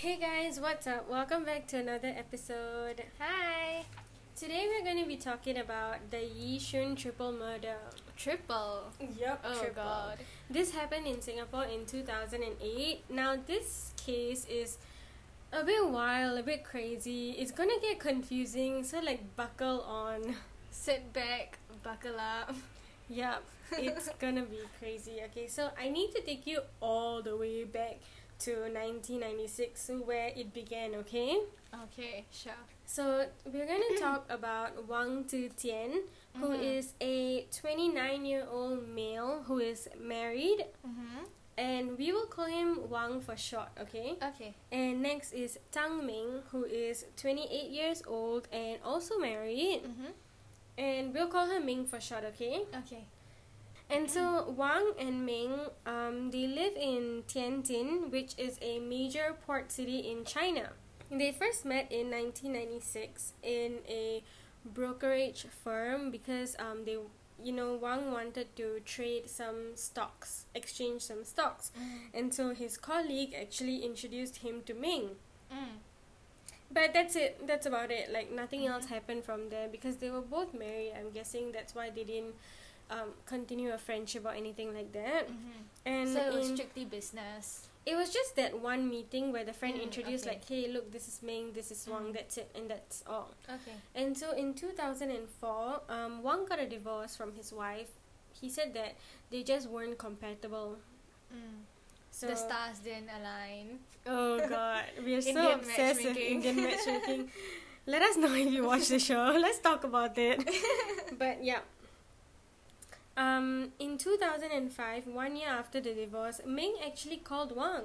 Hey guys, what's up? Welcome back to another episode. Hi. Today we're going to be talking about the Yishun triple murder. Triple. Yup, Oh triple. god. This happened in Singapore in 2008. Now, this case is a bit wild, a bit crazy. It's gonna get confusing, so like buckle on. Sit back, buckle up. Yup, it's gonna be crazy. Okay, so I need to take you all the way back to 1996, where it began, okay? Okay, sure. So we're gonna talk about Wang Zitian, who Mhm. is a 29 year old male who is married, Mm-hmm. and we will call him Wang for short, okay? Okay. And next is Tang Ming, who is 28 years old and also married, Mm-hmm. and we'll call her Ming for short, okay? Okay. And so Wang and Ming, um, they live in Tianjin, which is a major port city in China. They first met in 1996 in a brokerage firm because um, they, you know, Wang wanted to trade some stocks, exchange some stocks, and so his colleague actually introduced him to Ming. Mm. But that's it. That's about it. Like nothing else Mhm. happened from there because they were both married. I'm guessing that's why they didn't um, continue a friendship or anything like that. Mm-hmm. And So it was in- strictly business. it was just that one meeting where the friend Mm, introduced okay. like, "Hey, look, this is Ming, this is Wang. Mm. That's it, and that's all." Okay. And so in 2004, um, Wang got a divorce from his wife. He said that they just weren't compatible. Mm. So the stars didn't align. Oh God, we are so obsessed with. Indian matchmaking. Let us know if you watch the show. Let's talk about it. but yeah. Um, in 2005, one year after the divorce, Ming actually called Wang.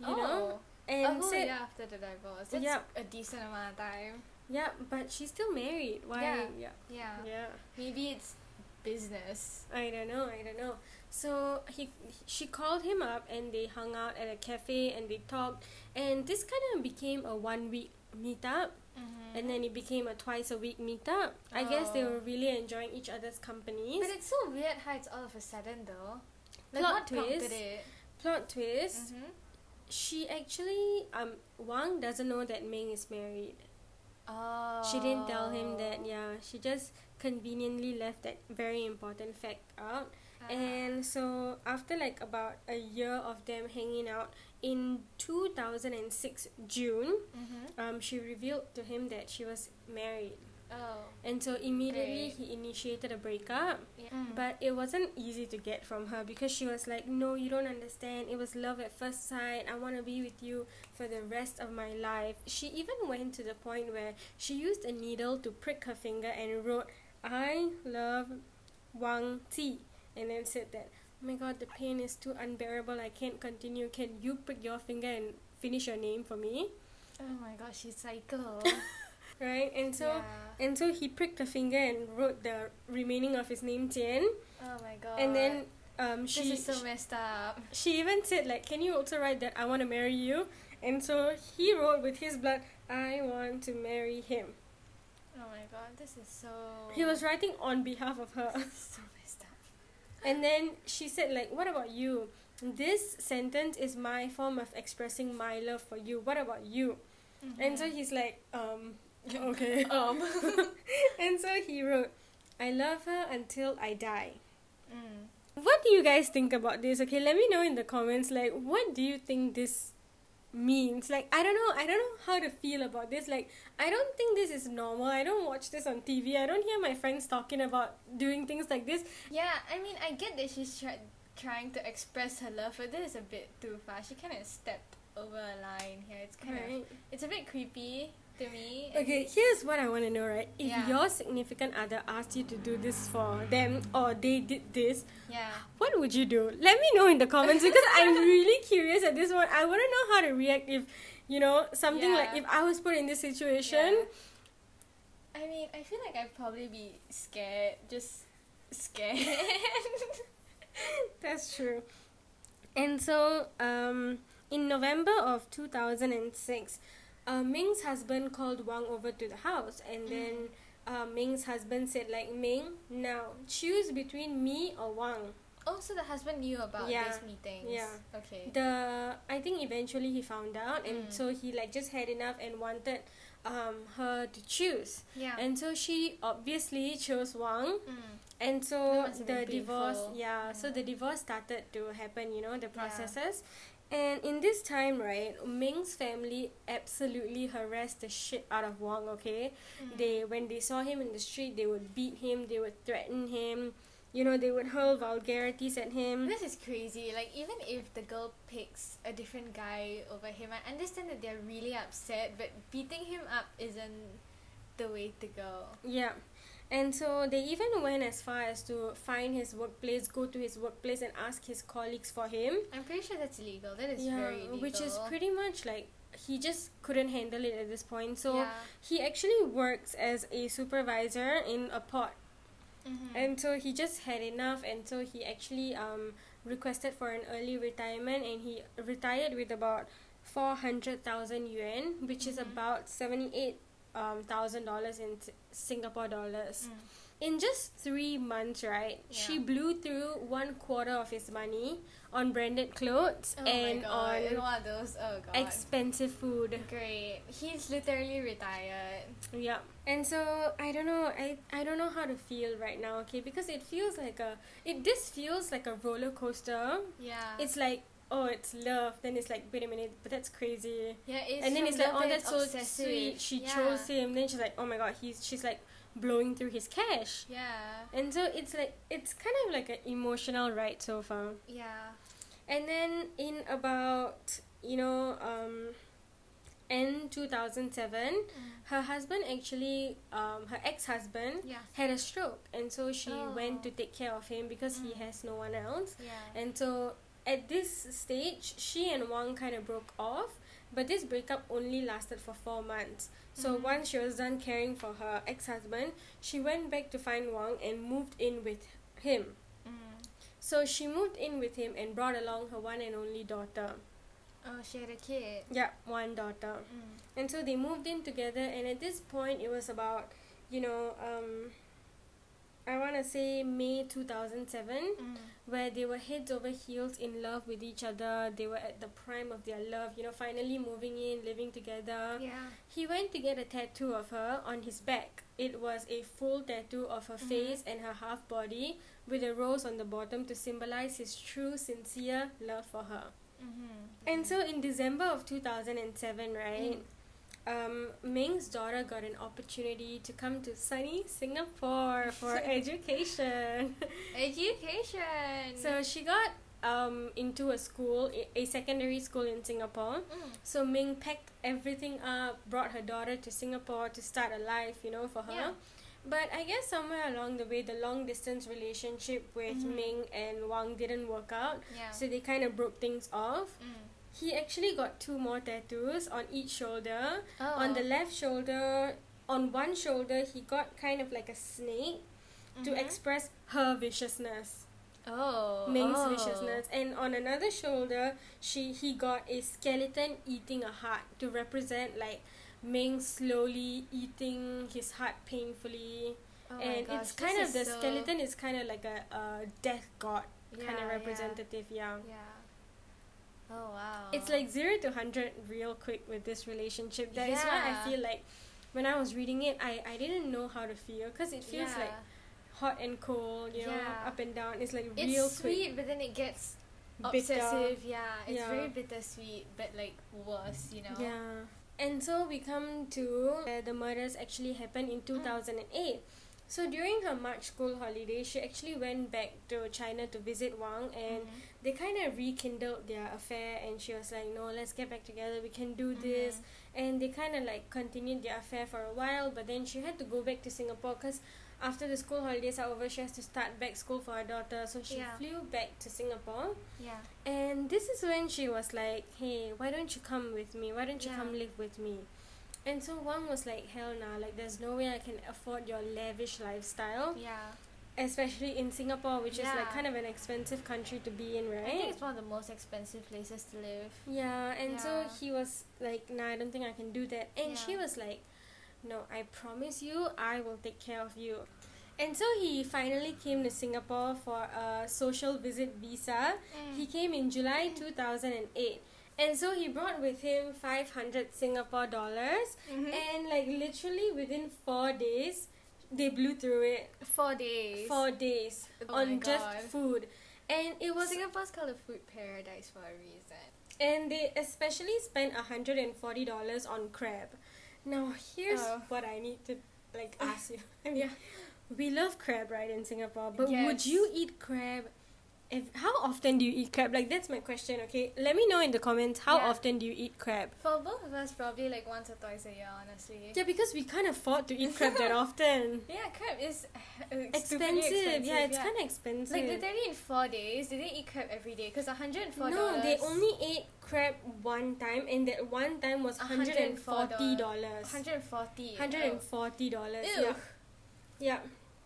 You oh. know? And oh, said, yeah, after the divorce. That's Yep. a decent amount of time. yeah, but she's still married. Why? Yeah. yeah. Yeah. Yeah. Maybe it's business. I don't know. I don't know. So he, she called him up, and they hung out at a cafe, and they talked, and this kind of became a one week meetup, Mm-hmm. and then it became a twice a week meetup. I guess they Oh. were really enjoying each other's companies. But it's so weird how it's all of a sudden though. Like Plot what twist. it? Plot twist: Mm-hmm. she actually um Wang doesn't know that Ming is married. Oh. She didn't tell him that. Yeah, she just conveniently left that very important fact out. Ah. And so after like about a year of them hanging out in 2006 June, Mm-hmm. um, she revealed to him that she was married. Oh. And so immediately Great. he initiated a breakup. Yeah. But it wasn't easy to get from her because she was like, No, you don't understand. It was love at first sight. I want to be with you for the rest of my life. She even went to the point where she used a needle to prick her finger and wrote, I love Wang Ti. And then said that, Oh my god, the pain is too unbearable. I can't continue. Can you prick your finger and finish your name for me? oh my gosh, she's psycho. Right? And so. yeah. And so he pricked her finger and wrote the remaining of his name Tian. Oh my god. And then um, she this is so messed up. she even said like can you also write that i want to marry you and so he wrote with his blood i want to marry him Oh my god, this is so. he was writing on behalf of her so. And then she said like what about you this sentence is my form of expressing my love for you what about you and so he's like um okay um. and so he wrote i love her until i die mm. What do you guys think about this? Okay, let me know in the comments. Like, what do you think this means? Like, I don't know. I don't know how to feel about this. Like, I don't think this is normal. I don't watch this on TV. I don't hear my friends talking about doing things like this. Yeah, I mean, I get that she's try- trying to express her love, but this is a bit too far. She kind of stepped over a line here. It's kind of. It's a bit creepy to me. Okay, here's what I want to know, right? If Yeah. your significant other asked you to do this for them or they did this, Yeah. what would you do? Let me know in the comments because I'm really curious at this one. I want to know how to react if, you know, something like if I was put in this situation. Yeah. I mean, I feel like I'd probably be scared. Just scared. That's true. And so, um, in November of 2006, uh, Ming's husband called Wang over to the house, and then uh, Ming's husband said, like, Ming, now choose between me or Wang. Oh, so the husband knew about Yeah. these meetings. Yeah. Okay. the I think eventually he found out and Mm. so he like just had enough and wanted um her to choose yeah. and so she obviously chose Wang mm. and so That must have the divorce painful. yeah so the divorce started to happen you know the Yeah. processes and in this time right Ming's family absolutely harassed the shit out of Wang okay Mm. they when they saw him in the street they would beat him they would threaten him you know they would hurl vulgarities at him This is crazy. Like even if the girl picks a different guy over him, I understand that they're really upset, but beating him up isn't the way to go. Yeah. And so they even went as far as to find his workplace, go to his workplace and ask his colleagues for him. I'm pretty sure that's illegal. That is yeah, very illegal. which is pretty much like he just couldn't handle it at this point. So yeah. he actually works as a supervisor in a port. Mhm. And so he just had enough and so he actually um requested for an early retirement and he retired with about 400,000 yuan, which is Mhm. about 78 um, thousand dollars in Singapore dollars. Mm. in just three months, right, she blew through one quarter of his money on branded clothes Oh and my god. and on those. Oh god. expensive food. Great. He's literally retired. Yeah. And so I don't know, I I don't know how to feel right now, okay? Because it feels like a it this feels like a roller coaster. Yeah. It's like oh, it's love. Then it's like, wait a minute, but that's crazy. yeah. It's and then it's like, oh, that's so obsessive. sweet. She yeah. chose him. Then she's like, oh my god, he's she's like blowing through his cash. Yeah. And so it's like it's kind of like an emotional ride so far. Yeah. And then in about you know um, end two thousand seven, Mm. her husband actually um, her ex husband Yeah. had a stroke, and so she Oh. went to take care of him because he Mm. has no one else. Yeah. And so at this stage, she and Wang kind of broke off, but this breakup only lasted for four months. So Mhm. once she was done caring for her ex husband, she went back to find Wang and moved in with him. Mm. So she moved in with him and brought along her one and only daughter. Oh, she had a kid. Yeah, one daughter. Mm. And so they moved in together, and at this point, it was about, you know, um, I want to say May 2007, Mm. where they were heads over heels in love with each other. They were at the prime of their love, you know, finally moving in, living together. Yeah. He went to get a tattoo of her on his back. It was a full tattoo of her Mhm. face and her half body with a rose on the bottom to symbolize his true, sincere love for her. Mm-hmm. And so in December of 2007, right, um, Ming's daughter got an opportunity to come to sunny Singapore for education. Education. so she got um, into a school, a- secondary school in Singapore. Mm. So Ming packed everything up, brought her daughter to Singapore to start a life, you know, for her. Yeah. But I guess somewhere along the way, the long distance relationship with Mhm. Ming and Wang didn't work out. Yeah. So they kind of broke things off. Mm. He actually got two more tattoos on each shoulder. Oh. On the left shoulder, on one shoulder, he got kind of like a snake to Mhm. express her viciousness, Oh. Ming's oh. viciousness. And on another shoulder, she he got a skeleton eating a heart to represent like Ming slowly eating his heart painfully. Oh and gosh, it's kind of the so- skeleton is kind of like a, a death god kind Yeah, of yeah. representative, yeah. Yeah. Oh wow. It's like zero to hundred real quick with this relationship. That is why I feel like when I was reading it, I, I didn't know how to feel because it feels yeah. like hot and cold, you know, Yeah. up and down. It's like it's real sweet, but then it gets bitter. obsessive. Yeah, it's Yeah. very bittersweet, but like worse, you know. Yeah. And so we come to the murders actually happened in 2008. So during her March school holiday, she actually went back to China to visit Wang and Mhm. They kind of rekindled their affair and she was like no let's get back together we can do this Mhm. and they kind of like continued their affair for a while but then she had to go back to singapore because after the school holidays are over she has to start back school for her daughter so she Yeah. flew back to singapore Yeah. and this is when she was like hey why don't you come with me why don't you Yeah. come live with me and so Wang was like hell nah like there's no way i can afford your lavish lifestyle Yeah. Especially in singapore which is like kind of an expensive country to be in right I think it's one of the most expensive places to live. Yeah, and so he was like, "Nah, I don't think I can do that." And she was like, "No, I promise you, I will take care of you." And so he finally came to Singapore for a social visit visa. Mm. He came in July 2008. And so he brought with him 500 Singapore dollars. Mhm. And like literally within four days, they blew through it. Four days. Four days Oh on just food. And it was Singapore's called a food paradise for a reason. and they especially spent $140 on crab. Now here's Oh. what I need to like oh. ask you. I mean, we love crab right in Singapore, but would you eat crab? If how often do you eat crab? Like that's my question. Okay, let me know in the comments how Yeah. often do you eat crab? For both of us, probably like once or twice a year, honestly. Yeah, because we can't afford to eat crab that often. Yeah, crab is uh, Expensive. expensive. Yeah, it's kind of expensive. Like literally in four days, did they eat crab every day? Because hundred and four no, they only ate crab one time, and that one time was hundred and forty dollars. Hundred and forty. Hundred and forty dollars. Ew. Yeah, yeah.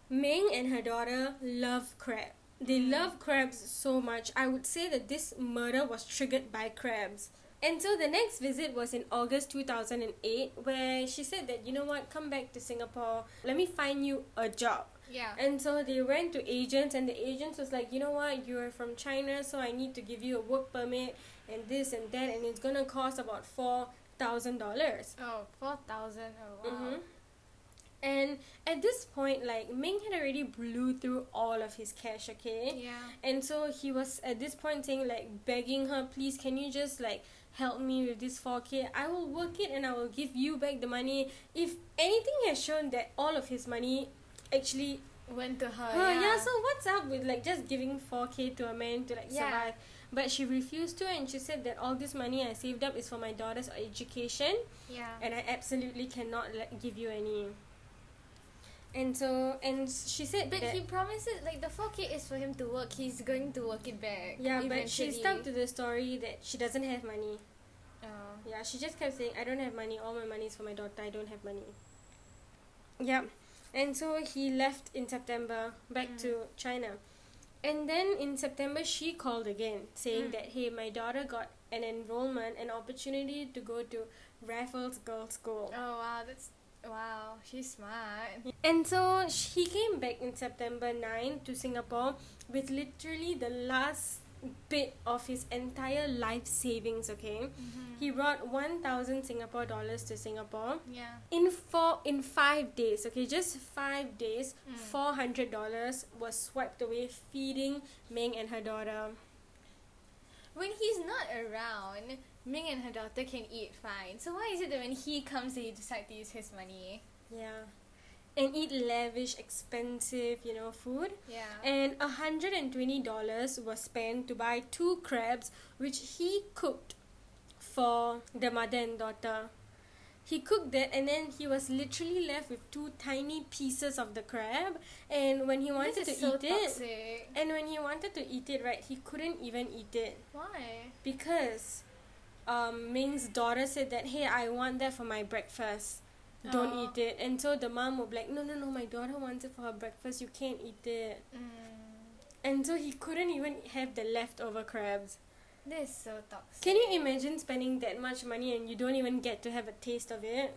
Ming and her daughter love crab. They Mm. love crabs so much. I would say that this murder was triggered by crabs. And so the next visit was in August 2008, where she said that, you know what, come back to Singapore, let me find you a job. Yeah. And so they went to agents, and the agents was like, you know what, you're from China, so I need to give you a work permit and this and that, and it's gonna cost about four thousand dollars. Oh, four thousand. Oh wow. Mhm. And at this point, like Ming had already blew through all of his cash, okay? Yeah. And so he was at this point saying like begging her, please, can you just like help me with this 4k? I will work it and I will give you back the money. If anything has shown that all of his money actually Went to her. her, yeah. yeah. so what's up with like just giving 4k to a man to like Yeah. survive? But she refused to and she said that all this money I saved up is for my daughter's education yeah. and I absolutely cannot like, give you any. And so, and she said But that, he promises like the four K is for him to work. He's going to work it back. yeah, but she stuck to the story that she doesn't have money. Oh. Yeah, she just kept saying, I don't have money, all my money is for my daughter, I don't have money. Yeah, and so he left in September back Mm. to China. And then in September, she called again saying Mm. that, hey, my daughter got an enrollment, an opportunity to go to Raffles Girls' School. Oh wow, that's wow. She's smart. And so sh- he came back in September 9 to Singapore with literally the last bit of his entire life savings, okay? Mm-hmm. He brought 1000 Singapore dollars to Singapore Yeah. in four in 5 days, okay? Just 5 days, Mm. $400 was swiped away feeding Ming and her daughter. When he's not around, Ming and her daughter can eat fine. So why is it that when he comes, they decide to use his money? Yeah. And eat lavish, expensive, you know, food. Yeah. and $120 was spent to buy two crabs which he cooked for the mother and daughter he cooked that and then he was literally left with two tiny pieces of the crab and when he wanted to so eat it and when he wanted to eat it right he couldn't even eat it Why? because um, Ming's daughter said that hey I want that for my breakfast don't Oh. eat it and so the mom would be like no no no my daughter wants it for her breakfast you can't eat it Mm. and so he couldn't even have the leftover crabs. This is so toxic. Can you imagine spending that much money and you don't even get to have a taste of it?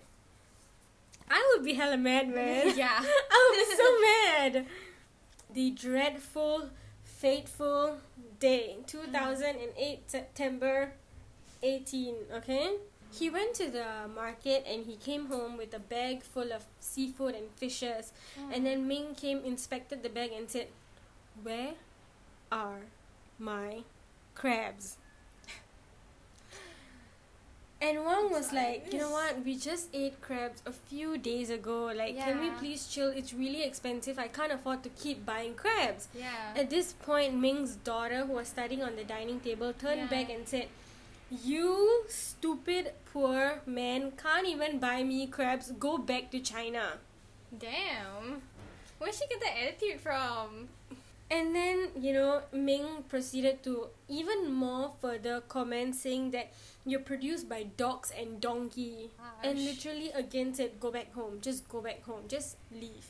I would be hella mad, man. yeah. I was so mad. The dreadful, fateful day, 2008 September 18, okay? He mm-hmm. went to the market and he came home with a bag full of seafood and fishes. Mm. And then Ming came, inspected the bag, and said, Where are my crabs? And Wang was like, You know what? We just ate crabs a few days ago. Like, can we please chill? It's really expensive. I can't afford to keep buying crabs. yeah. At this point, Ming's daughter, who was studying on the dining table, turned Yeah. back and said, You stupid poor man can't even buy me crabs. Go back to China. Damn. Where'd she get that attitude from? And then, you know, Ming proceeded to even more further comment saying that you're produced by dogs and donkey. And literally again said, Go back home. Just go back home. Just leave.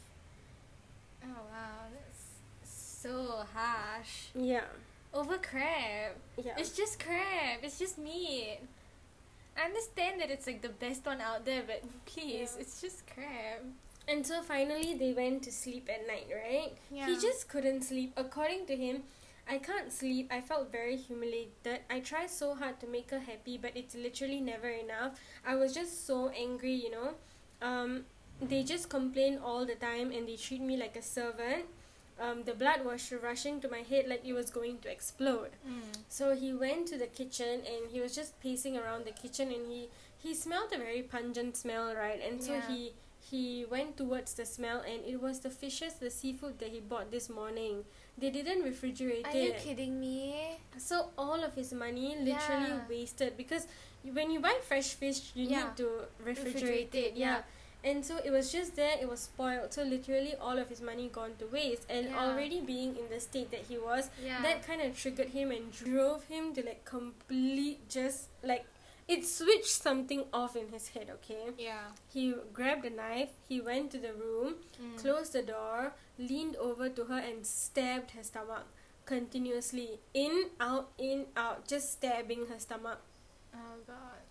Oh wow, that's so harsh. Yeah. Over crab. Yeah. It's just crab. It's just meat. I understand that it's like the best one out there, but please, Yeah. it's just crab. And so finally they went to sleep at night, right? Yeah. He just couldn't sleep. According to him, I can't sleep. I felt very humiliated. I try so hard to make her happy, but it's literally never enough. I was just so angry, you know. Um, they just complain all the time and they treat me like a servant. Um, the blood was rushing to my head like it was going to explode. Mm. So he went to the kitchen and he was just pacing around the kitchen and he he smelled a very pungent smell, right? And so Yeah. he he went towards the smell and it was the fishes, the seafood that he bought this morning. They didn't refrigerate Are you kidding me? So all of his money literally Yeah. wasted because when you buy fresh fish, you Yeah. need to refrigerate, Refrigerate it. it, Yeah. yeah. And so it was just there, it was spoiled. So literally all of his money gone to waste. And Yeah. already being in the state that he was, Yeah. that kind of triggered him and drove him to like complete just like it switched something off in his head, okay? yeah. He grabbed a knife, he went to the room, Mm. closed the door, leaned over to her and stabbed her stomach continuously. In, out, in, out, just stabbing her stomach. Oh god.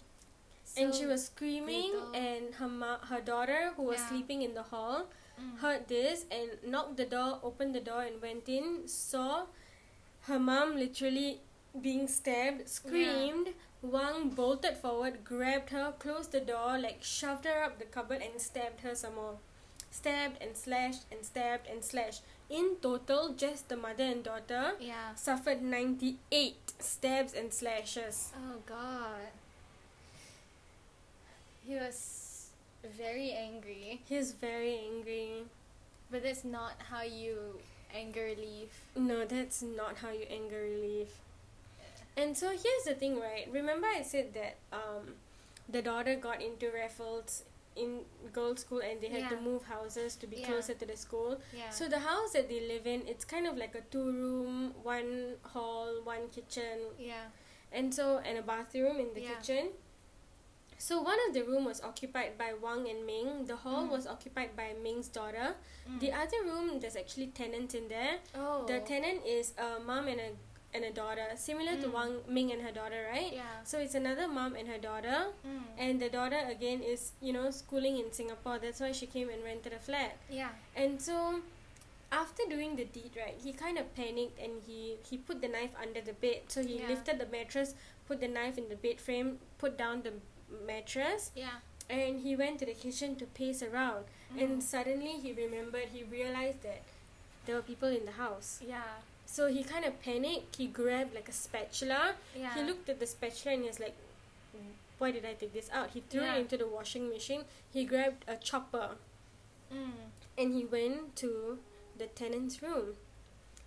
and she was screaming brutal. and her ma- her daughter who was Yeah. sleeping in the hall Mm. heard this and knocked the door, opened the door and went in, saw her mom literally being stabbed, screamed. Wang bolted forward, grabbed her, closed the door, like shoved her up the cupboard and stabbed her some more. Stabbed and slashed and stabbed and slashed. In total, just the mother and daughter Yeah. suffered 98 stabs and slashes. Oh god. He was very angry, He's very angry. but that's not how you anger relieve. No, that's not how you anger relief. And so here's the thing, right? Remember I said that um, the daughter got into Raffles in girls' school and they had to move houses to be Yeah. closer to the school. Yeah. So the house that they live in, it's kind of like a two room, one hall, one kitchen, yeah. and so and a bathroom in the Yeah. kitchen. So one of the room was occupied by Wang and Ming. The hall Mm. was occupied by Ming's daughter. Mm. The other room, there's actually tenants in there. oh. The tenant is a mom and a and a daughter, similar to Mm. Wang Ming and her daughter, right? Yeah. So it's another mom and her daughter, Mm. and the daughter again is you know schooling in Singapore. That's why she came and rented a flat. yeah. And so, after doing the deed, right, he kind of panicked and he he put the knife under the bed. So he Yeah. lifted the mattress, put the knife in the bed frame, put down the mattress, Yeah. and he went to the kitchen to pace around. Mm. And suddenly he remembered, he realized that there were people in the house. yeah. So he kind of panicked. He grabbed like a spatula. Yeah. He looked at the spatula and he was like, "Why did I take this out?" He threw Yeah. it into the washing machine. He grabbed a chopper Mm. and he went to the tenant's room,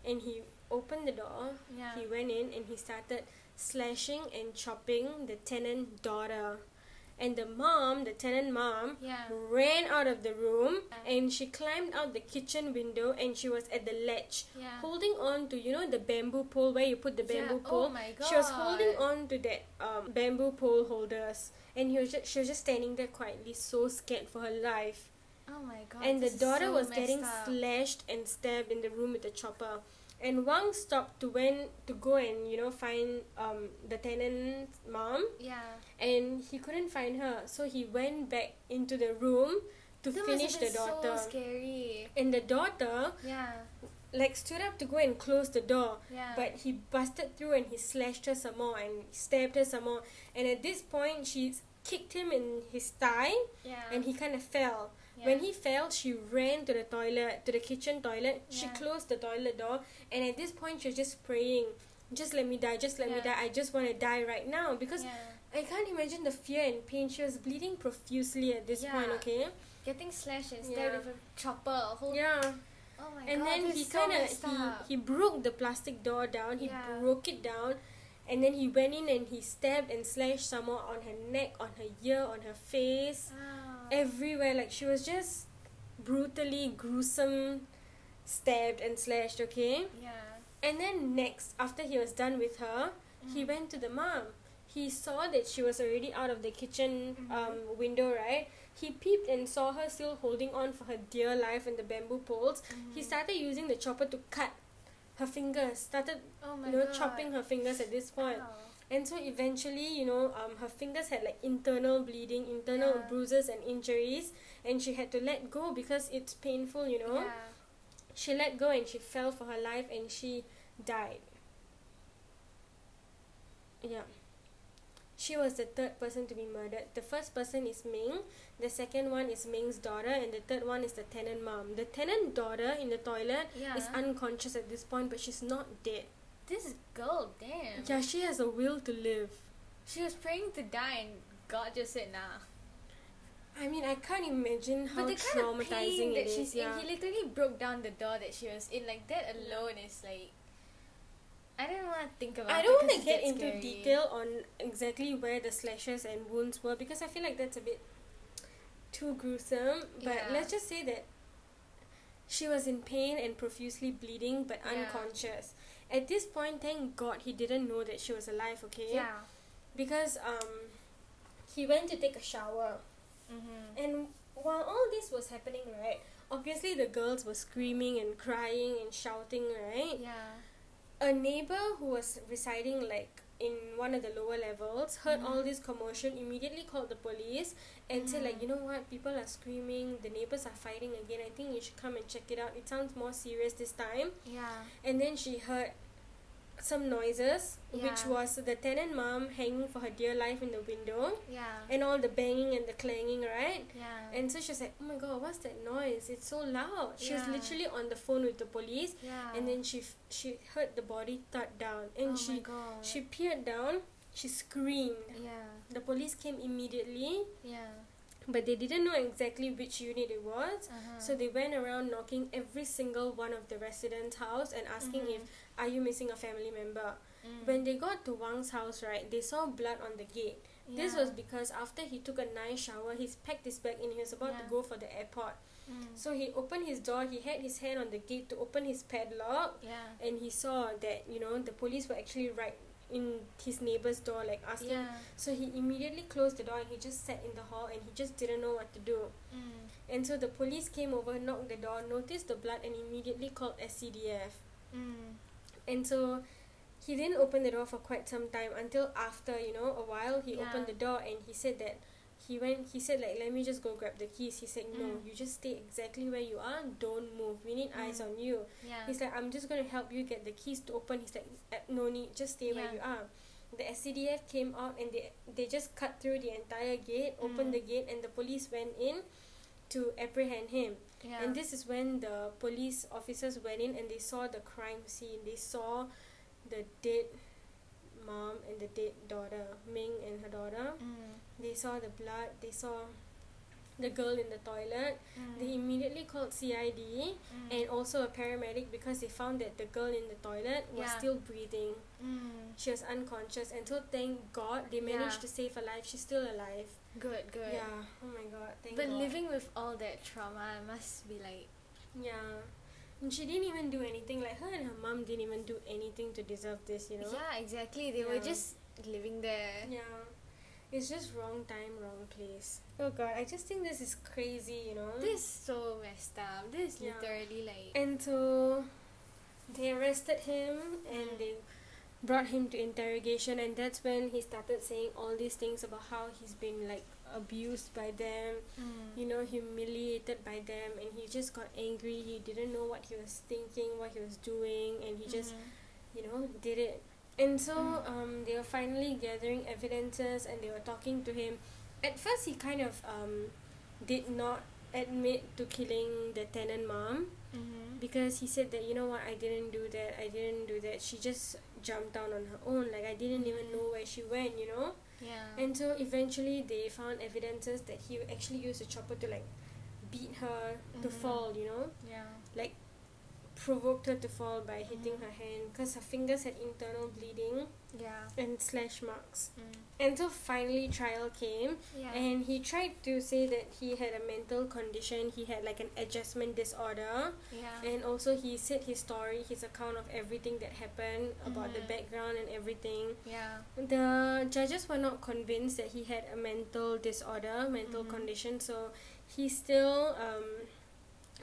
and he opened the door. Yeah. He went in and he started slashing and chopping the tenant daughter, and the mom, the tenant mom, Yeah. ran out of the room Yeah. and she climbed out the kitchen window and she was at the ledge Yeah. holding on to you know the bamboo pole where you put the bamboo Oh pole my she was holding on to that um, bamboo pole holders and he was just, she was just standing there quietly so scared for her life Oh my god. and the daughter so was getting up. slashed and stabbed in the room with the chopper and Wang stopped to went to go and you know find um, the tenant's mom Yeah. and he couldn't find her so he went back into the room to That finish the daughter So scary. and the daughter Yeah. like stood up to go and close the door Yeah. but he busted through and he slashed her some more and stabbed her some more and at this point she kicked him in his thigh yeah. and he kind of fell. When he fell she ran to the toilet to the kitchen toilet she closed the toilet door and at this point she was just praying just let me die just let me Yeah. die i just want to die right now because yeah. i can't imagine the fear and pain she was bleeding profusely at this point okay getting slashed and stabbed Yeah. with a chopper. A whole yeah Oh my and god. then he so kind of messed he, he broke the plastic door down he Yeah. broke it down and then he went in and he stabbed and slashed someone on her neck on her ear on her face. Everywhere like she was just brutally gruesome stabbed and slashed okay yeah. and then next after he was done with her he Mm. went to the mom he saw that she was already out of the kitchen Mhm. um, window right he peeped and saw her still holding on for her dear life in the bamboo poles he Mhm. started using the chopper to cut her fingers started Oh my you know god. chopping her fingers at this point Ow. And so eventually you know um her fingers had like internal bleeding internal Yeah. bruises and injuries and she had to let go because it's painful you know Yeah. she let go and she fell for her life and she died yeah she was the third person to be murdered the first person is ming the second one is ming's daughter and the third one is the tenant mom the tenant daughter in the toilet Yeah. is unconscious at this point but she's not dead this girl, damn. yeah she has a will to live She was praying to die and God just said nah. I mean, I can't imagine how but the kind of pain traumatizing that it she's is. Yeah. in, he literally broke down the door that she was in. Like that alone is like, I don't want to think about. It. I don't want to get into scary. detail on exactly where the slashes and wounds were because I feel like that's a bit too gruesome. But Yeah. let's just say that she was in pain and profusely bleeding but Yeah. unconscious. At this point, thank God he didn't know that she was alive, okay? Yeah. Because um, he went to take a shower. Mm-hmm. And while all this was happening, right, obviously the girls were screaming and crying and shouting, right? Yeah. A neighbor who was residing like in one of the lower levels heard Mhm. all this commotion, immediately called the police and said like, Mhm. you know what, people are screaming, the neighbors are fighting again. I think you should come and check it out. It sounds more serious this time. Yeah. And then she heard some noises, which was the tenant mom hanging for her dear life in the window, Yeah. and all the banging and the clanging, right? yeah. And so she was like, "Oh my god, what's that noise? It's so loud." She was literally on the phone with the police, yeah. and then she f- she heard the body thud down, and oh she my God. she peered down. She screamed. Yeah. The police came immediately, Yeah. but they didn't know exactly which unit it was. Uh-huh. So they went around knocking every single one of the residents' house and asking Mhm. if are you missing a family member. Mm. When they got to Wang's house, right, they saw blood on the gate. This was because after he took a nice shower, he's packed his bag and he was about to go for the airport. Mm. So he opened his door, he had his hand on the gate to open his padlock, yeah. and he saw that, you know, the police were actually right in his neighbor's door, like asking. Yeah. So he immediately closed the door and he just sat in the hall and he just didn't know what to do. Mm. And so the police came over, knocked the door, noticed the blood, and immediately called SCDF. Mm. And so he didn't open the door for quite some time until after, you know, a while he Yeah. opened the door and he said that he went he said like let me just go grab the keys. He said, No, Mm. you just stay exactly where you are, don't move. We need eyes Mm. on you. Yeah. He's like, I'm just gonna help you get the keys to open. He's like, "Uh, no need, just stay where you are. The SCDF came out and they they just cut through the entire gate, opened Mm. the gate, and the police went in to apprehend him. Yeah. And this is when the police officers went in and they saw the crime scene. They saw the dead mom and the dead daughter, Ming and her daughter. Mm. They saw the blood. They saw the girl in the toilet. Mm. They immediately called CID Mm. and also a paramedic because they found that the girl in the toilet was Yeah. still breathing. Mm. She was unconscious, and so thank God they managed Yeah. to save her life. She's still alive. Good, good. Yeah. Oh my God. Thank you. But God. living with all that trauma must be like Yeah. And she didn't even do anything. Like her and her mom didn't even do anything to deserve this. You know. Yeah, exactly. They were just living there. Yeah. It's just wrong time, wrong place. Oh God, I just think this is crazy. You know. This is so messed up. This is Yeah. literally like And so they arrested him and Mm. they brought him to interrogation and that's when he started saying all these things about how he's been like abused by them, Mm. you know, humiliated by them and he just got angry. He didn't know what he was thinking, what he was doing and he just, Mhm. you know, did it. And so um they were finally gathering evidences and they were talking to him. At first he kind of um did not admit to killing the tenant mom Mhm. because he said that you know what I didn't do that I didn't do that she just jumped down on her own like I didn't even know where she went you know Yeah. and so eventually they found evidences that he actually used a chopper to like beat her to Mhm. fall you know yeah. like provoked her to fall by hitting Mhm. her hand because her fingers had internal bleeding Yeah. and slash marks Mm. and so finally trial came Yeah. and he tried to say that he had a mental condition he had like an adjustment disorder yeah. and also he said his story his account of everything that happened about the Mhm. background and everything yeah. the judges were not convinced that he had a mental disorder mental Mhm. condition so he still um,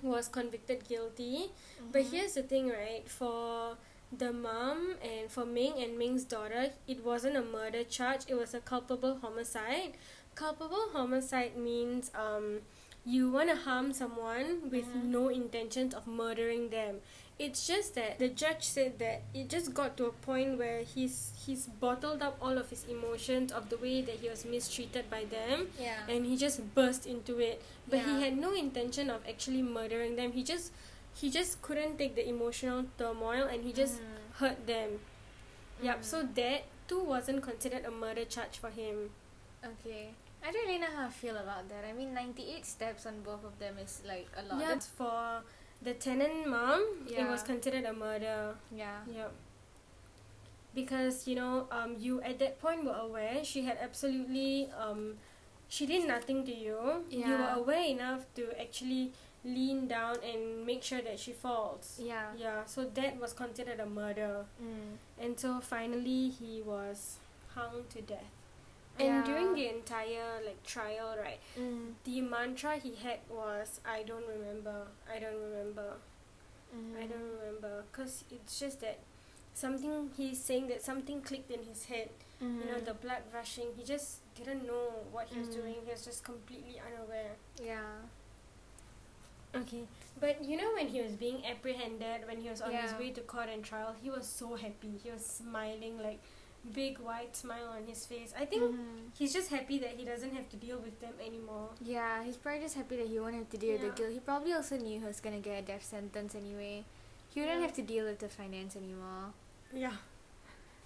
was convicted guilty but Mhm. here's the thing right for the mom and for Ming and Ming's daughter, it wasn't a murder charge, it was a culpable homicide. Culpable homicide means um you want to harm someone with Mhm. no intentions of murdering them. It's just that the judge said that it just got to a point where he's he's bottled up all of his emotions of the way that he was mistreated by them Yeah. and he just burst into it but he had no intention of actually murdering them he just he just couldn't take the emotional turmoil and he just Mhm. hurt them Mm. so that too wasn't considered a murder charge for him. Okay. I don't really know how I feel about that. I mean, 98 steps on both of them is like a lot. Yeah, for the tenant mom, it was considered a murder. yeah. Yep. Because, you know, um, you at that point were aware she had absolutely, um, she did nothing to you. Yeah. You were aware enough to actually lean down and make sure that she falls. Yeah. Yeah, so that was considered a murder. Mm. And so finally he was hung to death. And during the entire like trial, right, Mm. the mantra he had was I don't remember. I don't remember. I Mhm. don't remember cuz it's just that something he's saying that something clicked in his head. You know, the blood rushing. He just didn't know what he was Mm. doing. He was just completely unaware. Yeah. Okay. But you know when he was being apprehended when he was on his way to court and trial, he was so happy. He was smiling like big wide smile on his face. I think Mhm. he's just happy that he doesn't have to deal with them anymore. Yeah, he's probably just happy that he won't have to deal with the guilt. He probably also knew he was gonna get a death sentence anyway. He wouldn't Yeah. have to deal with the finance anymore. Yeah.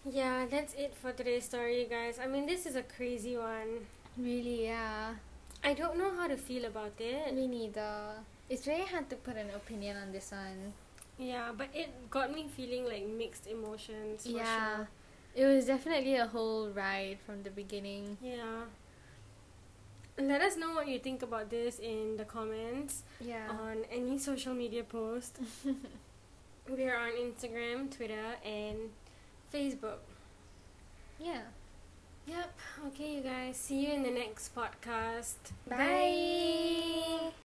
Yeah, that's it for today's story, guys. I mean, this is a crazy one. Really, yeah. I don't know how to feel about it. Me neither. It's very hard to put an opinion on this one. Yeah, but it got me feeling like mixed emotions. Yeah. Sure. It was definitely a whole ride from the beginning. Yeah. Let us know what you think about this in the comments Yeah. on any social media post. we are on Instagram, Twitter, and Facebook. yeah. Yep. Okay, you guys. See you in the next podcast. Bye.